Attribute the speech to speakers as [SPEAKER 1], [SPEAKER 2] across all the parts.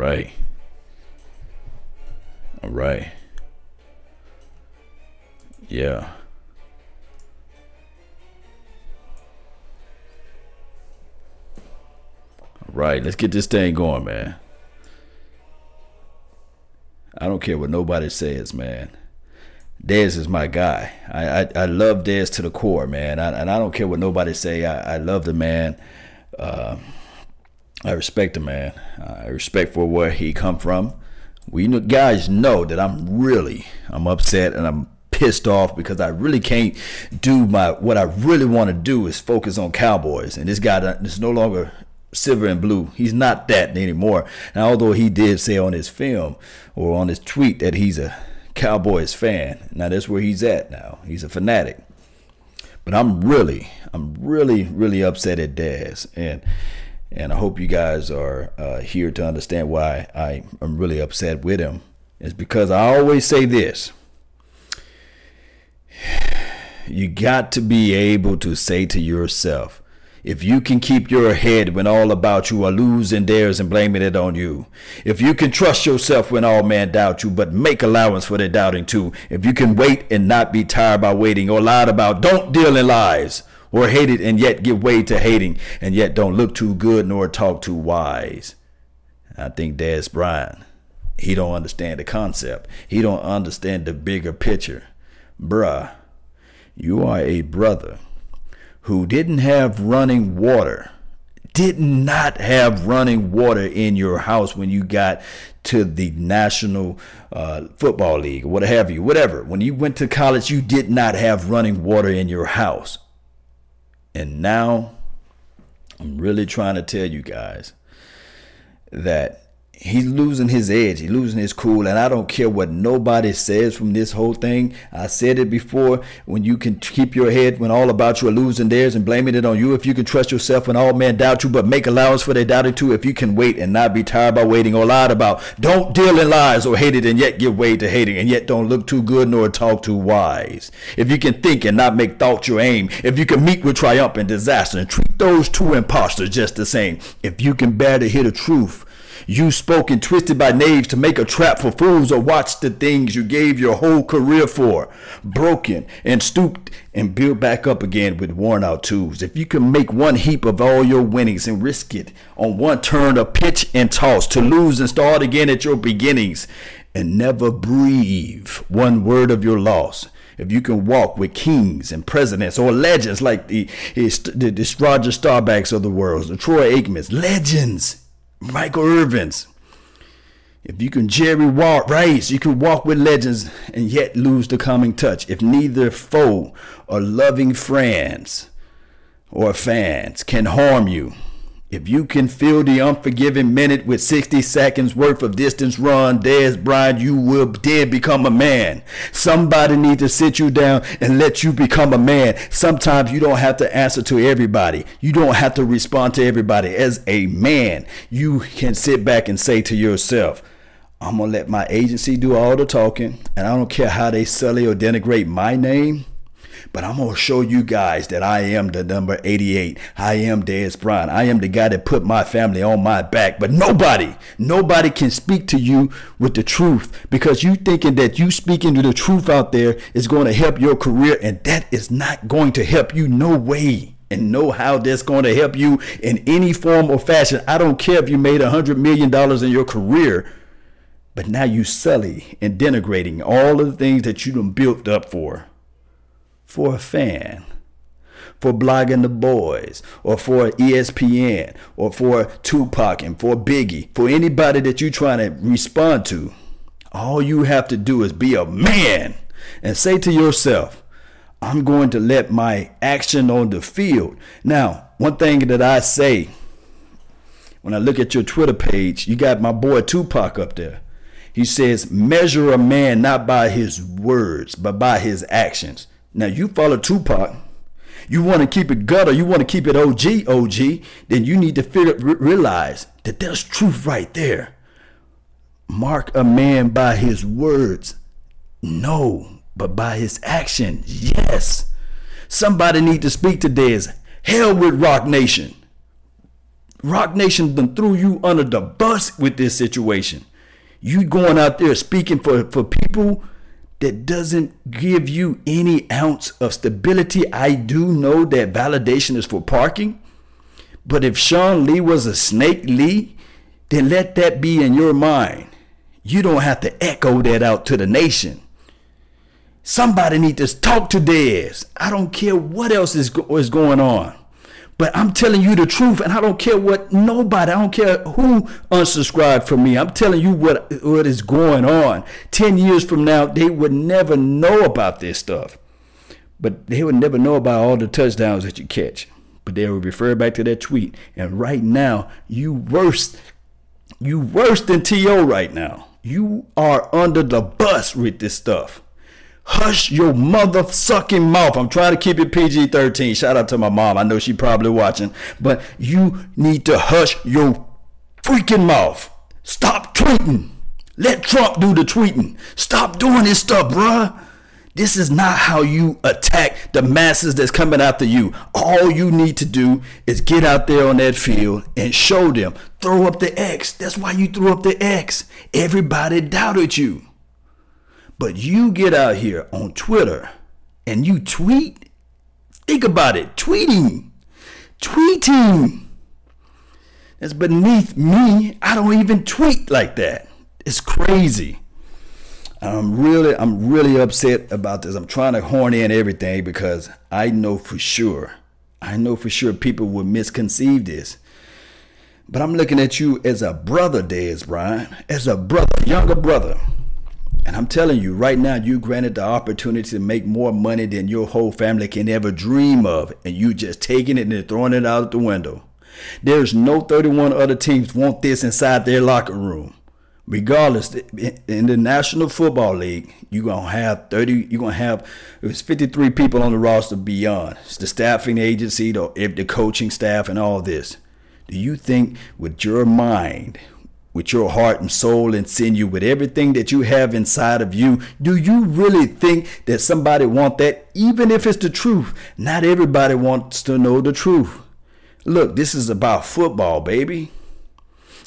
[SPEAKER 1] right. All right. Yeah. All right, let's get this thing going, man. I don't care what nobody says, man. Dez is my guy. I, I, I love Dez to the core, man. I, and I don't care what nobody say. I, I love the man. Uh, I respect the man. I respect for where he come from. We guys know that I'm really I'm upset and I'm pissed off because I really can't do my what I really want to do is focus on Cowboys. And this guy is no longer silver and blue. He's not that anymore. Now, although he did say on his film or on his tweet that he's a Cowboys fan. Now that's where he's at now. He's a fanatic. But I'm really, I'm really, really upset at Dez, and and I hope you guys are uh, here to understand why I am really upset with him. It's because I always say this: you got to be able to say to yourself, if you can keep your head when all about you are losing theirs and blaming it on you. If you can trust yourself when all men doubt you, but make allowance for their doubting too. If you can wait and not be tired by waiting or lied about, don't deal in lies. Or hate it and yet give way to hating, and yet don't look too good nor talk too wise. I think Dez Bryant, he don't understand the concept. He don't understand the bigger picture. Bruh, you are a brother who didn't have running water, did not have running water in your house when you got to the National uh, Football League what have you, whatever. When you went to college, you did not have running water in your house. And now I'm really trying to tell you guys that he's losing his edge. He's losing his cool. And I don't care what nobody says from this whole thing. I said it before. When you can keep your head when all about you are losing theirs and blaming it on you, if you can trust yourself when all men doubt you, but make allowance for their doubting too, if you can wait and not be tired by waiting or lied about, don't deal in lies or hate it and yet give way to hating and yet don't look too good nor talk too wise. If you can think and not make thought your aim, if you can meet with triumph and disaster and treat those two impostors just the same, if you can bear to hear the truth you spoke and twisted by knaves to make a trap for fools or watch the things you gave your whole career for. Broken and stooped and built back up again with worn out tools. If you can make one heap of all your winnings and risk it on one turn of pitch and toss to lose and start again at your beginnings and never breathe one word of your loss if you can walk with kings and presidents or legends like the, the, the Roger Staubachs of the world, the Troy Aikmans, legends, Michael Irvins. If you can Jerry Rice, you can walk with legends and yet lose the calming touch. If neither foe or loving friends or fans can harm you, if you can fill the unforgiving minute with 60 seconds worth of distance run, Dez Bryant, you will did become a man. Somebody need to sit you down and let you become a man. Sometimes you don't have to answer to everybody. You don't have to respond to everybody. As a man, you can sit back and say to yourself, I'm to let my agency do all the talking, and I don't care how they sully or denigrate my name. But I'm going to show you guys that I am the number 88. I am Dez Bryant. I am the guy that put my family on my back. But nobody, nobody can speak to you with the truth because you thinking that you speaking to the truth out there is going to help your career. And that is not going to help you no way and know how that's going to help you in any form or fashion. I don't care if you made a hundred million dollars in your career, but now you sully and denigrating all of the things that you done built up for for a fan, for blogging the boys, or for ESPN, or for Tupac and for Biggie, for anybody that you're trying to respond to. All you have to do is be a man and say to yourself, I'm going to let my action on the field. Now, one thing that I say when I look at your Twitter page, you got my boy Tupac up there. He says, measure a man not by his words, but by his actions. Now you follow Tupac. You want to keep it gutter. You want to keep it OG, OG. Then you need to figure, realize that there's truth right there. Mark a man by his words. No, but by his action. Yes. Somebody need to speak to Dez. Hell with Roc Nation. Roc Nation done threw you under the bus with this situation. You going out there speaking for, for people that doesn't give you any ounce of stability. I do know that validation is for parking. But if Sean Lee was a snake Lee, then let that be in your mind. You don't have to echo that out to the nation. Somebody need to talk to Dez. I don't care what else is, go- is going on. But I'm telling you the truth, and I don't care what nobody, I don't care who unsubscribed from me. I'm telling you what, what is going on. 10 years from now, they would never know about this stuff. But they would never know about all the touchdowns that you catch. But they would refer back to that tweet. And right now, you worse, you worse than T.O. right now. You are under the bus with this stuff. Hush your mother sucking mouth. I'm trying to keep it PG 13. Shout out to my mom. I know she probably watching. But you need to hush your freaking mouth. Stop tweeting. Let Trump do the tweeting. Stop doing this stuff, bruh. This is not how you attack the masses that's coming after you. All you need to do is get out there on that field and show them. Throw up the X. That's why you threw up the X. Everybody doubted you. But you get out here on Twitter and you tweet. Think about it. Tweeting. Tweeting. That's beneath me. I don't even tweet like that. It's crazy. I'm really, I'm really upset about this. I'm trying to horn in everything because I know for sure, I know for sure people will misconceive this. But I'm looking at you as a brother, Dez Bryant, as a brother, younger brother. And I'm telling you right now, you granted the opportunity to make more money than your whole family can ever dream of, and you just taking it and throwing it out the window. There's no 31 other teams want this inside their locker room. Regardless, in the National Football League, you're gonna have 30. You're gonna have it's 53 people on the roster beyond. It's the staffing agency, the the coaching staff, and all this. Do you think with your mind, with your heart and soul and sinew, with everything that you have inside of you, do you really think that somebody want that? Even if it's the truth, not everybody wants to know the truth. Look, this is about football, baby.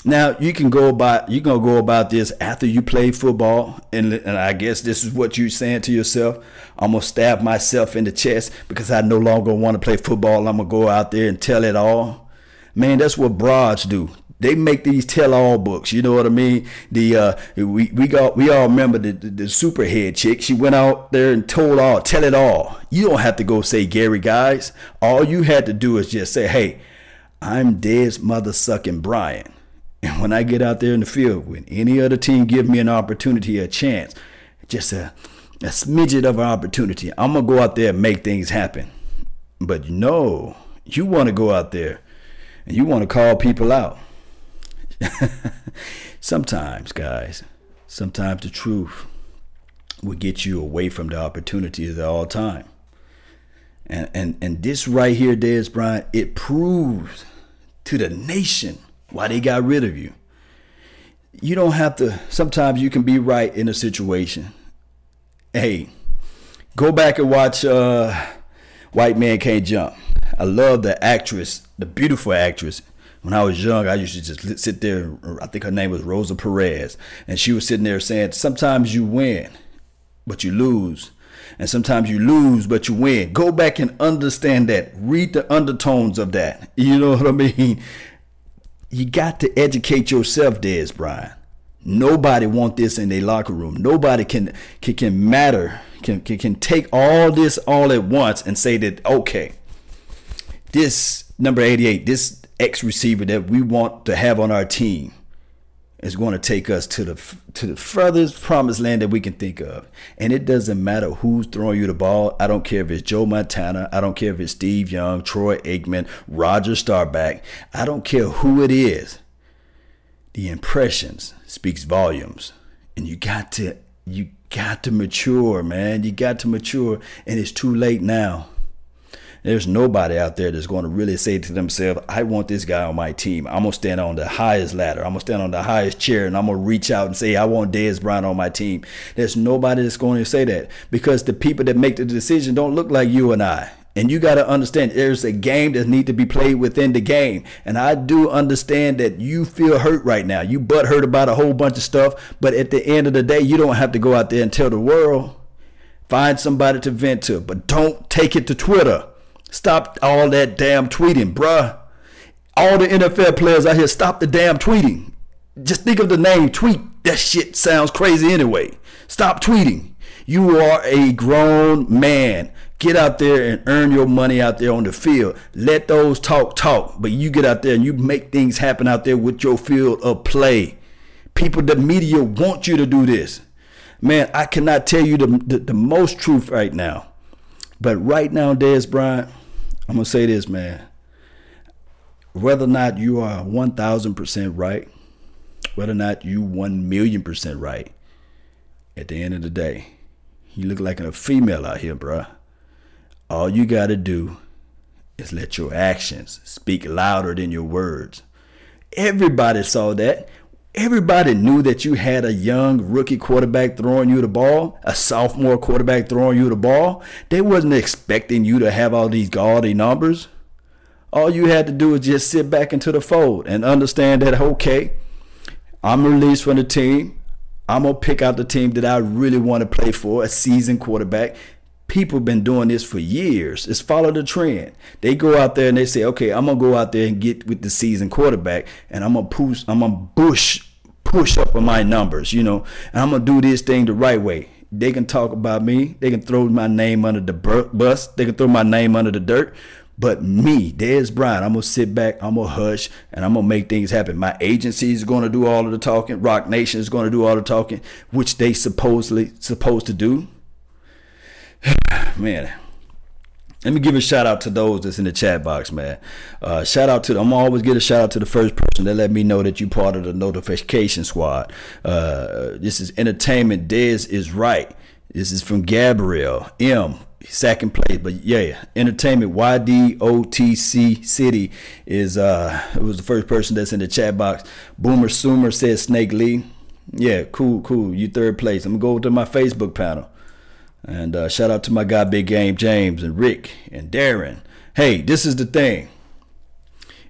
[SPEAKER 1] Now you can go about you can go about this after you play football, and, and I guess this is what you're saying to yourself. I'm gonna stab myself in the chest because I no longer want to play football. I'm gonna go out there and tell it all. Man, that's what broads do they make these tell-all books. You know what I mean? The uh, we we got we all remember the, the, the superhead chick. She went out there and told all, tell it all. You don't have to go say Gary guys. All you had to do is just say, hey, I'm Dez mother sucking Bryant. And when I get out there in the field, when any other team give me an opportunity, a chance, just a a smidget of an opportunity, I'm gonna go out there and make things happen. But no, you want to go out there and you want to call people out. sometimes, guys, sometimes the truth will get you away from the opportunities at all time. And and and this right here, Dez Bryant, it proves to the nation why they got rid of you. You don't have to. Sometimes you can be right in a situation. Hey, go back and watch uh, White Man Can't Jump. I love the actress, the beautiful actress when I was young, I used to just sit there. I think her name was Rosa Perez, and she was sitting there saying, "Sometimes you win, but you lose." And sometimes you lose, but you win. Go back and understand that. Read the undertones of that. You know what I mean? You got to educate yourself, Dez Bryant. Nobody want this in their locker room. Nobody can can, can matter can, can can take all this all at once and say that okay, this number 88, this X receiver that we want to have on our team is going to take us to the to the furthest promised land that we can think of. And it doesn't matter who's throwing you the ball. I don't care if it's Joe Montana. I don't care if it's Steve Young, Troy Aikman, Roger Staubach. I don't care who it is. The impressions speaks volumes, and you got to you got to mature, man. You got to mature, and it's too late now. There's nobody out there that's going to really say to themselves, I want this guy on my team. I'm going to stand on the highest ladder. I'm going to stand on the highest chair and I'm going to reach out and say, I want Dez Bryant on my team. There's nobody that's going to say that because the people that make the decision don't look like you and I. And you got to understand there's a game that need to be played within the game. And I do understand that you feel hurt right now. You butt hurt about a whole bunch of stuff. But at the end of the day, you don't have to go out there and tell the world. Find somebody to vent to. But don't take it to Twitter. Stop all that damn tweeting, bruh. All the NFL players out here, stop the damn tweeting. Just think of the name tweet. That shit sounds crazy anyway. Stop tweeting. You are a grown man. Get out there and earn your money out there on the field. Let those talk talk, but you get out there and you make things happen out there with your field of play. People, the media want you to do this. Man, I cannot tell you the, the, the most truth right now. But right now, Dez Bryant, I'm to say this, man. Whether or not you are 1,000% right, whether or not you 1 million percent right, at the end of the day, you look like a female out here, bruh. All you got to do is let your actions speak louder than your words. Everybody saw that. Everybody knew that you had a young rookie quarterback throwing you the ball, a sophomore quarterback throwing you the ball. They wasn't expecting you to have all these gaudy numbers. All you had to do was just sit back into the fold and understand that, okay, I'm released from the team. I'm to pick out the team that I really want to play for, a seasoned quarterback. People have been doing this for years. It's follow the trend. They go out there and they say, okay, I'm gonna go out there and get with the season quarterback, and I'm gonna push, I'm gonna push, push up on my numbers, you know, and I'm gonna do this thing the right way. They can talk about me. They can throw my name under the bus. They can throw my name under the dirt. But me, Dez Bryant, I'm gonna sit back, I'm gonna hush, and I'm gonna make things happen. My agency is gonna do all of the talking. Roc Nation is gonna do all the talking, which they supposedly supposed to do. man, let me give a shout out to those that's in the chat box, man. Uh, shout out to I'm always get a shout out to the first person that let me know that you part of the notification squad. Uh, this is entertainment. Dez is right. This is from Gabriel M second place. But yeah, entertainment YDOTC City is uh it was the first person that's in the chat box. Boomer Sumer says Snake Lee. Yeah, cool, cool. You third place. I'm gonna go to my Facebook panel. And uh, shout out to my guy Big Game James and Rick and Darren. Hey, this is the thing.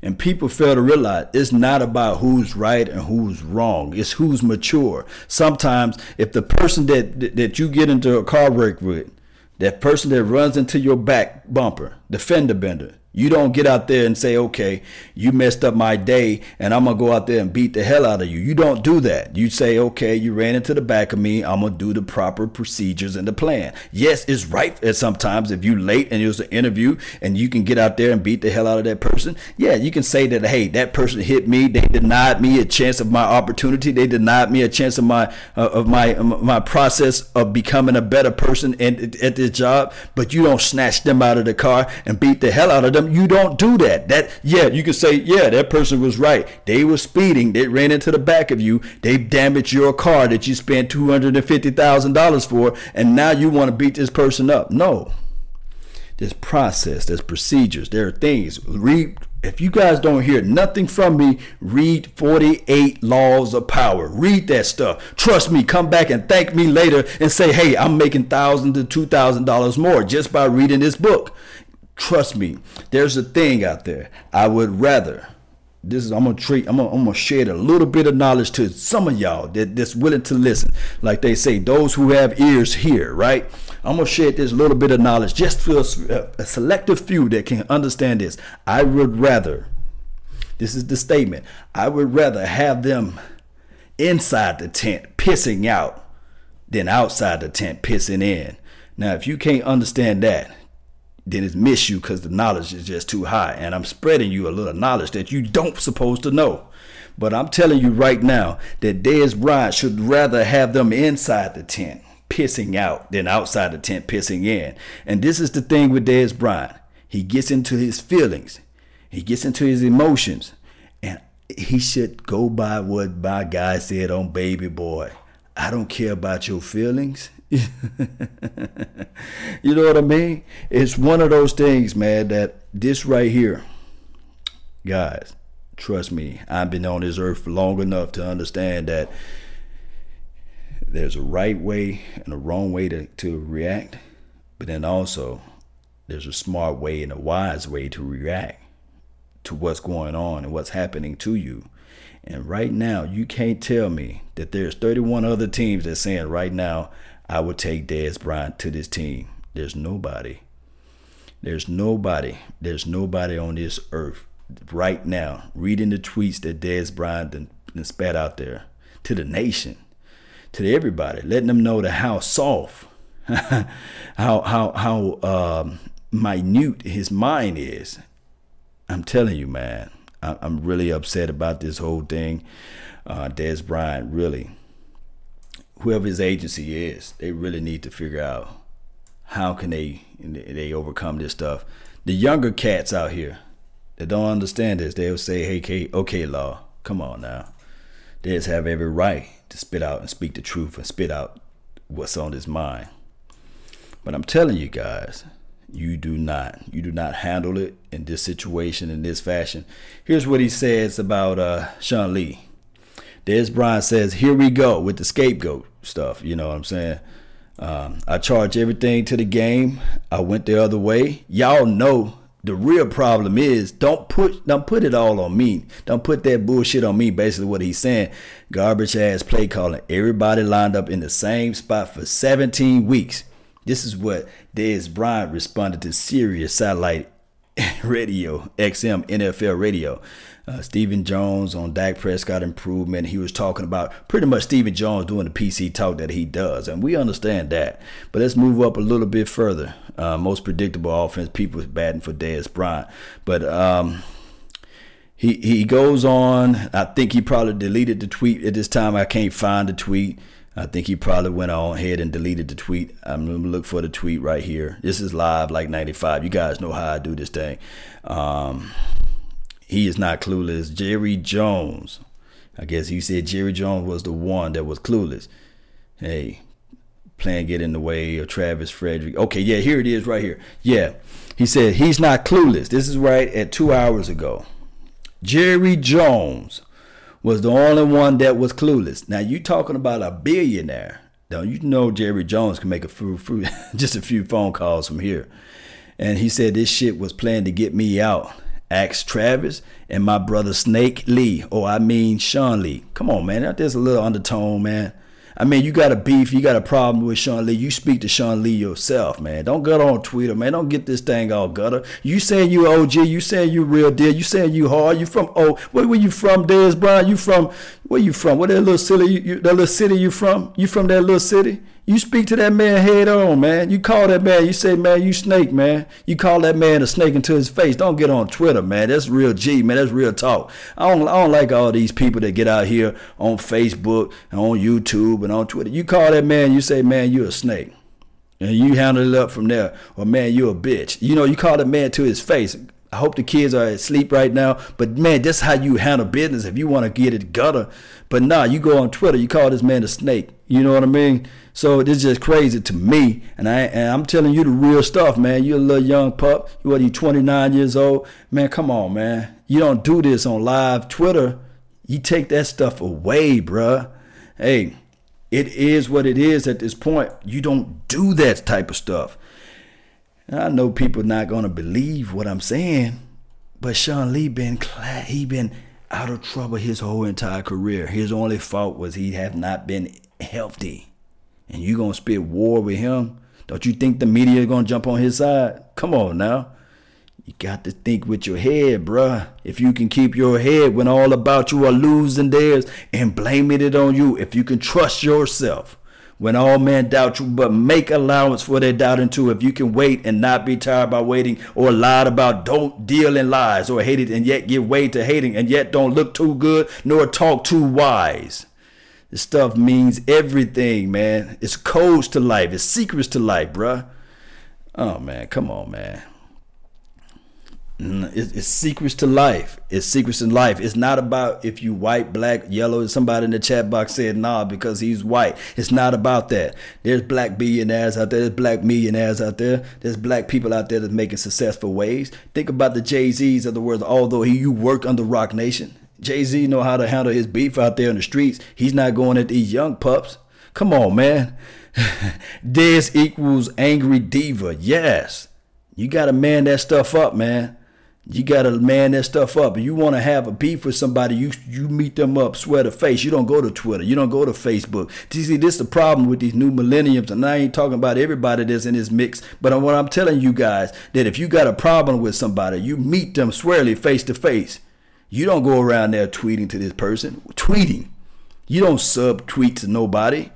[SPEAKER 1] And people fail to realize it's not about who's right and who's wrong. It's who's mature. Sometimes if the person that that you get into a car wreck with that person that runs into your back bumper, the fender bender, you don't get out there and say, okay, you messed up my day and I'm going to go out there and beat the hell out of you. You don't do that. You say, okay, you ran into the back of me. I'm going to do the proper procedures and the plan. Yes, it's right that sometimes if you late and it was an interview and you can get out there and beat the hell out of that person. Yeah, you can say that, hey, that person hit me. They denied me a chance of my opportunity. They denied me a chance of my, uh, of my, um, my process of becoming a better person and, at this job. But you don't snatch them out of the car and beat the hell out of them. You don't do that. That yeah, you can say yeah, that person was right. They were speeding. They ran into the back of you. They damaged your car that you spent two hundred and fifty thousand dollars for, and now you want to beat this person up. No. There's process. There's procedures. There are things. Read. If you guys don't hear nothing from me, read 48 Laws of Power. Read that stuff. Trust me, come back and thank me later and say, hey, I'm making thousands to two thousand dollars more just by reading this book. Trust me, there's a thing out there. I would rather. This is I'm gonna treat. I'm gonna, I'm gonna share a little bit of knowledge to some of y'all that, that's willing to listen. Like they say, those who have ears hear. Right? I'm gonna share this little bit of knowledge just for a, a selective few that can understand this. I would rather. This is the statement. I would rather have them inside the tent pissing out than outside the tent pissing in. Now, if you can't understand that, then it's miss you because the knowledge is just too high. And I'm spreading you a little knowledge that you don't supposed to know. But I'm telling you right now that Dez Bryant should rather have them inside the tent pissing out than outside the tent pissing in. And this is the thing with Dez Bryant. He gets into his feelings. He gets into his emotions. And he should go by what my guy said on Baby Boy. I don't care about your feelings. you know what I mean? It's one of those things, man, that this right here, guys, trust me, I've been on this earth long enough to understand that there's a right way and a wrong way to, to react, but then also There's a smart way and a wise way to react to what's going on and what's happening to you. And right now, you can't tell me that there's 31 other teams that's saying right now, I would take Dez Bryant to this team. There's nobody. There's nobody. There's nobody on this earth right now reading the tweets that Dez Bryant and, and spat out there to the nation, to everybody, letting them know that how soft, how how how um, minute his mind is. I'm telling you, man, I, am really upset about this whole thing. Uh, Dez Bryant, really, whoever his agency is, they really need to figure out how can they they overcome this stuff. The younger cats out here that don't understand this, they'll say, "Hey, okay, law, come on now." They just have every right to spit out and speak the truth and spit out what's on his mind. But I'm telling you guys, you do not. You do not handle it in this situation in this fashion. Here's what he says about uh, Sean Lee. Dez Bryant says, "Here we go with the scapegoat stuff." You know what I'm saying? Um, I charge everything to the game. I went the other way. Y'all know the real problem is don't put don't put it all on me. Don't put that bullshit on me. Basically, what he's saying, garbage ass play calling. Everybody lined up in the same spot for 17 weeks. This is what Dez Bryant responded to Sirius Satellite Radio, XM NFL Radio. Uh, Stephen Jones on Dak Prescott improvement. He was talking about pretty much Stephen Jones doing the PC talk that he does, and we understand that. But let's move up a little bit further. Uh, most predictable offense, people batting for Dez Bryant, but um, he he goes on. I think he probably deleted the tweet at this time. I can't find the tweet. I think he probably went on ahead and deleted the tweet. I'm gonna look for the tweet right here. This is live like 95. You guys know how I do this thing. Um, he is not clueless. Jerry Jones. I guess he said Jerry Jones was the one that was clueless. Hey, plan get in the way of Travis Frederick. Okay, yeah, here it is right here. Yeah. He said he's not clueless. This is right at two hours ago. Jerry Jones was the only one that was clueless. Now you talking about a billionaire. Now you know Jerry Jones can make a few, few just a few phone calls from here. And he said this shit was planned to get me out. Ask Travis and my brother Snake Lee, Oh, I mean Sean Lee. Come on, man. There's a little undertone, man. I mean, you got a beef, you got a problem with Sean Lee. You speak to Sean Lee yourself, man. Don't get on Twitter, man. Don't get this thing all gutter. You saying you OG, you saying you real deal, you saying you hard. You from oh, where were you from, Dez Bryant? You from where you from? What that little city? You, that little city you from? You from that little city? You speak to that man head on, man. You call that man, you say, man, you snake, man. You call that man a snake into his face. Don't get on Twitter, man. That's real G, man. That's real talk. I don't, I don't like all these people that get out here on Facebook and on YouTube and on Twitter. You call that man, you say, man, you a snake. And you handle it up from there. Or, man, you a bitch. You know, you call that man to his face. I hope the kids are asleep right now. But man, that's how you handle business if you want to get it gutter. But nah, you go on Twitter, you call this man a snake. You know what I mean? So this is just crazy to me, and I and I'm telling you the real stuff, man. You're a little young pup. What? You 29 years old, man. Come on, man. You don't do this on live Twitter. You take that stuff away, bruh. Hey, it is what it is at this point. You don't do that type of stuff. And I know people not gonna believe what I'm saying, but Sean Lee been he been out of trouble his whole entire career. His only fault was he have not been healthy and you gonna spit war with him? Don't you think the media gonna jump on his side? Come on now. You got to think with your head, bruh. If you can keep your head when all about you are losing theirs and blaming it on you, if you can trust yourself when all men doubt you, but make allowance for their doubting too. If you can wait and not be tired by waiting or lied about, don't deal in lies or hate it and yet give way to hating and yet don't look too good nor talk too wise. This stuff means everything, man. It's codes to life. It's secrets to life, bruh. Oh man, come on, man. Mm, it's, secrets to life. It's secrets in life. It's not about if you white, black, yellow. Somebody in the chat box said nah because he's white. It's not about that. There's black billionaires out there. There's black millionaires out there. There's black people out there that's making successful ways. Think about the Jay Z's of the world. Although he you work under Roc Nation, Jay Z know how to handle his beef out there in the streets. He's not going at these young pups. Come on, man. this equals angry diva. Yes. You got to man that stuff up, man. You gotta man that stuff up. If you want to have a beef with somebody, you you meet them up, swear to face. You don't go to Twitter. You don't go to Facebook. See, this is the problem with these new millenniums, and I ain't talking about everybody that's in this mix. But what I'm telling you guys that if you got a problem with somebody, you meet them squarely face to face. You don't go around there tweeting to this person. Tweeting. You don't sub tweet to nobody.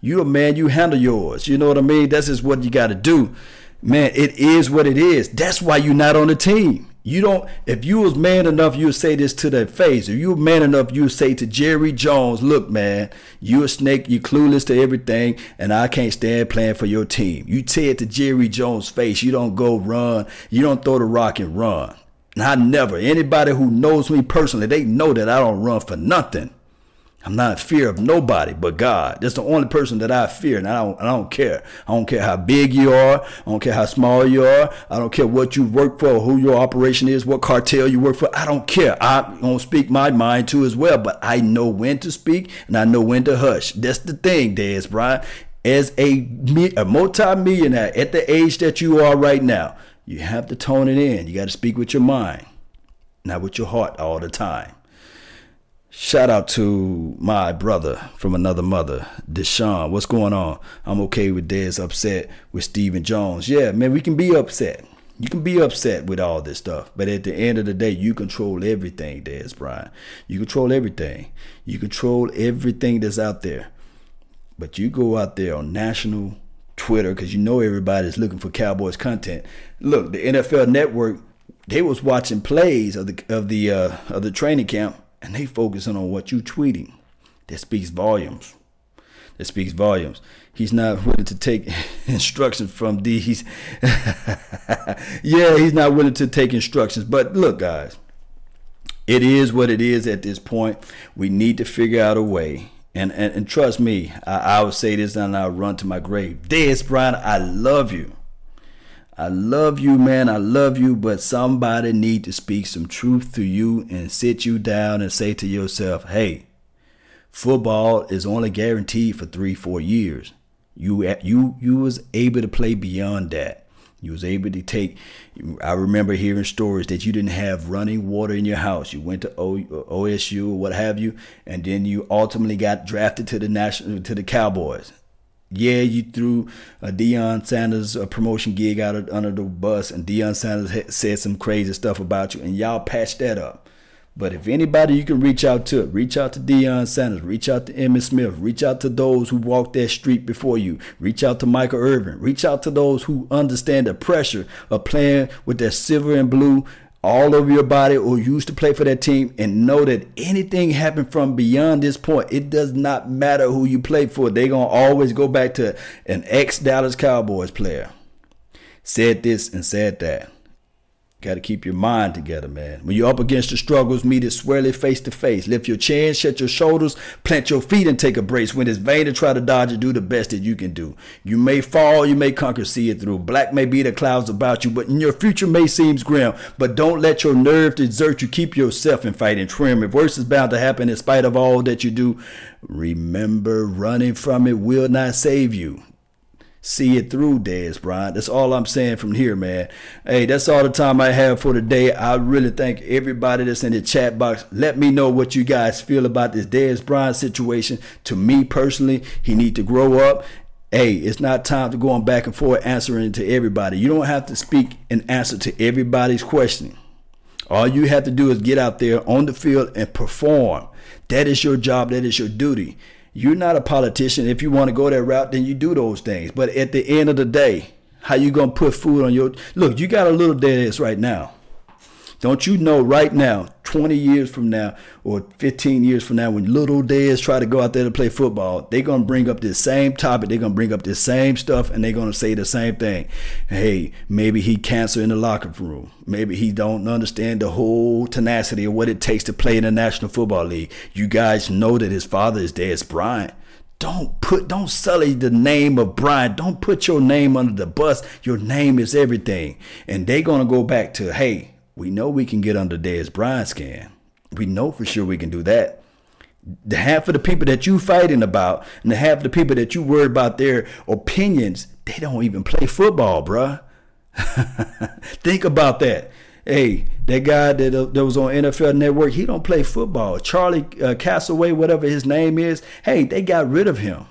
[SPEAKER 1] You a man. You handle yours. You know what I mean? That's just what you got to do. Man, it is what it is. That's why you're not on the team. You don't. If you was man enough, you would say this to their face. If you were man enough, you would say to Jerry Jones, "Look, man, you a snake. You clueless to everything, and I can't stand playing for your team." You say it to Jerry Jones' face. You don't go run. You don't throw the rock and run. I never. Anybody who knows me personally, they know that I don't run for nothing. I'm not in fear of nobody but God. That's the only person that I fear, and I don't, I don't care. I don't care how big you are. I don't care how small you are. I don't care what you work for, who your operation is, what cartel you work for. I don't care. I'm gonna speak my mind too as well, but I know when to speak and I know when to hush. That's the thing, Dez Bryant. As a, a multi-millionaire at the age that you are right now, you have to tone it in. You got to speak with your mind, not with your heart all the time. Shout out to my brother from another mother, Deshaun. What's going on? I'm okay with Dez upset with Stephen Jones. Yeah, man, we can be upset. You can be upset with all this stuff, but at the end of the day, you control everything, Dez Bryant. You control everything. You control everything that's out there. But you go out there on national Twitter because you know everybody's looking for Cowboys content. Look, the NFL Network, they was watching plays of the of the uh, of the training camp and they focusing on what you tweeting. That speaks volumes. That speaks volumes. He's not willing to take instructions from these. yeah, he's not willing to take instructions. But look, guys, it is what it is at this point. We need to figure out a way. And, and, and trust me, I, I would say this and I'll run to my grave. Dez Bryant, I love you. I love you, man. I love you, but somebody need to speak some truth to you and sit you down and say to yourself, "Hey, football is only guaranteed for 3 4 years. You you you was able to play beyond that. You was able to take I remember hearing stories that you didn't have running water in your house. You went to OSU uh, or what have you, and then you ultimately got drafted to the national to the Cowboys yeah, you threw a Deion Sanders a promotion gig out of, under the bus, and Deion Sanders said some crazy stuff about you, and y'all patched that up. But if anybody you can reach out to, reach out to Deion Sanders, reach out to Emmitt Smith, reach out to those who walked that street before you, reach out to Michael Irvin, reach out to those who understand the pressure of playing with that silver and blue all over your body or used to play for that team and know that anything happened from beyond this point, it does not matter who you play for. They're going to always go back to an ex Dallas Cowboys player. Said this and said that. Got to keep your mind together, man. When you're up against the struggles, meet it squarely face to face. Lift your chin, shut your shoulders, plant your feet, and take a brace. When it's vain to try to dodge it, do the best that you can do. You may fall, you may conquer, see it through. Black may be the clouds about you, but your future may seem grim. But don't let your nerve desert you. Keep yourself in fighting trim. If worse is bound to happen in spite of all that you do, remember running from it will not save you see it through, Dez Bryant. That's all I'm saying from here, man. Hey, that's all the time I have for today. I really thank everybody that's in the chat box. Let me know what you guys feel about this Dez Bryant situation. To me personally, he need to grow up. Hey, it's not time to go on back and forth answering to everybody. You don't have to speak and answer to everybody's questioning. All you have to do is get out there on the field and perform. That is your job. That is your duty. You're not a politician. If you want to go that route, then you do those things. But at the end of the day, how you gonna put food on your look? You got a little dead right now. Don't you know right now, 20 years from now or 15 years from now, when little Dez try to go out there to play football, they're going to bring up this same topic. They're going to bring up this same stuff and they're going to say the same thing. Hey, maybe he cancer in the locker room. Maybe he don't understand the whole tenacity of what it takes to play in the National Football League. You guys know that his father is Dez Bryant. Don't put, don't sully the name of Bryant. Don't put your name under the bus. Your name is everything. And they're to go back to, hey, we know we can get under Dez Bryant's skin. We know for sure we can do that. The half of the people that you fighting about and the half of the people that you worry about their opinions, they don't even play football, bruh. Think about that. Hey, that guy that, uh, that was on NFL Network, he don't play football. Charlie uh, Castaway, whatever his name is. Hey, they got rid of him.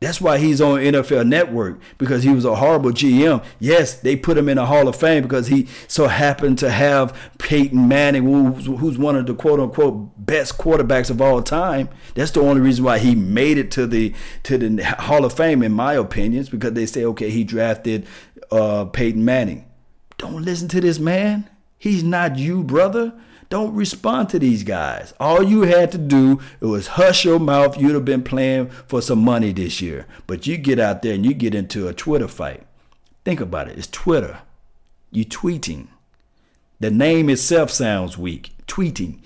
[SPEAKER 1] That's why he's on NFL Network because he was a horrible GM. Yes, they put him in the Hall of Fame because he so happened to have Peyton Manning, who's, who's one of the quote unquote best quarterbacks of all time. That's the only reason why he made it to the to the Hall of Fame, in my opinion, because they say, okay, he drafted uh, Peyton Manning. Don't listen to this man. He's not you, brother. Don't respond to these guys. All you had to do it was hush your mouth. You'd have been playing for some money this year. But you get out there and you get into a Twitter fight. Think about it. It's Twitter. You tweeting. The name itself sounds weak. Tweeting.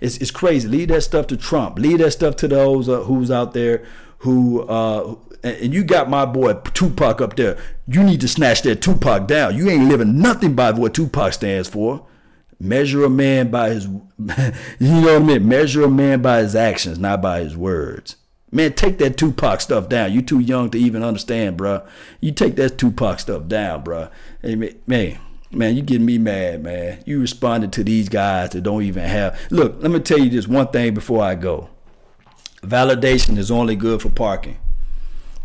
[SPEAKER 1] It's, it's crazy. Leave that stuff to Trump. Leave that stuff to those uh, who's out there who uh, and you got my boy Tupac up there. You need to snatch that Tupac down. You ain't living nothing by what Tupac stands for. Measure a man by his, you know what I mean? Measure a man by his actions, not by his words. Man, take that Tupac stuff down. You too young to even understand, bro. You take that Tupac stuff down, bro. Hey, man, man, you getting me mad, man. You responded to these guys that don't even have. Look, let me tell you this one thing before I go. Validation is only good for parking,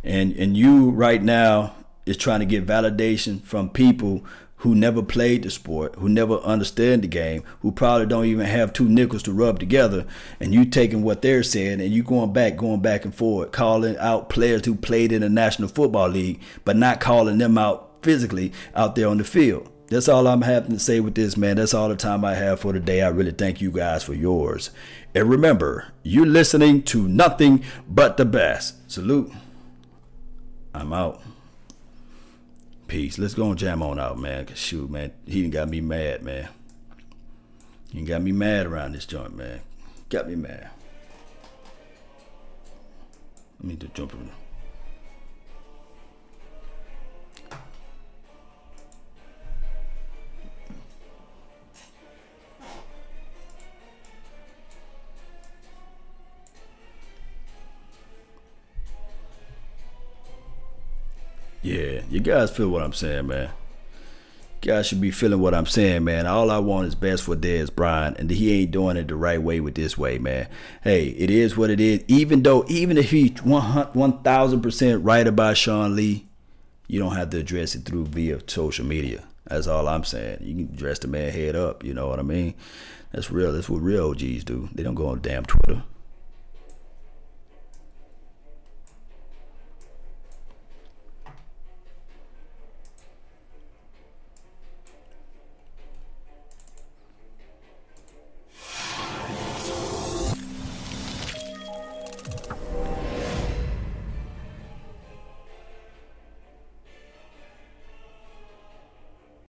[SPEAKER 1] and and you right now is trying to get validation from people who never played the sport, who never understand the game, who probably don't even have two nickels to rub together, and you taking what they're saying and you going back, going back and forth, calling out players who played in the National Football League, but not calling them out physically out there on the field. That's all I'm having to say with this, man. That's all the time I have for today. I really thank you guys for yours. And remember, you're listening to nothing but the best. Salute. I'm out. Peace. Let's go and jam on out, man. Cause shoot, man, he done got me mad, man. He got me mad around this joint, man. Got me mad. Let me just jump in. Yeah, you guys feel what I'm saying, man. You guys should be feeling what I'm saying, man. All I want is best for Dez Bryant, and he ain't doing it the right way with this way, man. Hey, it is what it is. Even though, even if he's 1,000% right about Sean Lee, you don't have to address it through via social media. That's all I'm saying. You can address the man head up, you know what I mean? That's real. That's what real OGs do. They don't go on damn Twitter.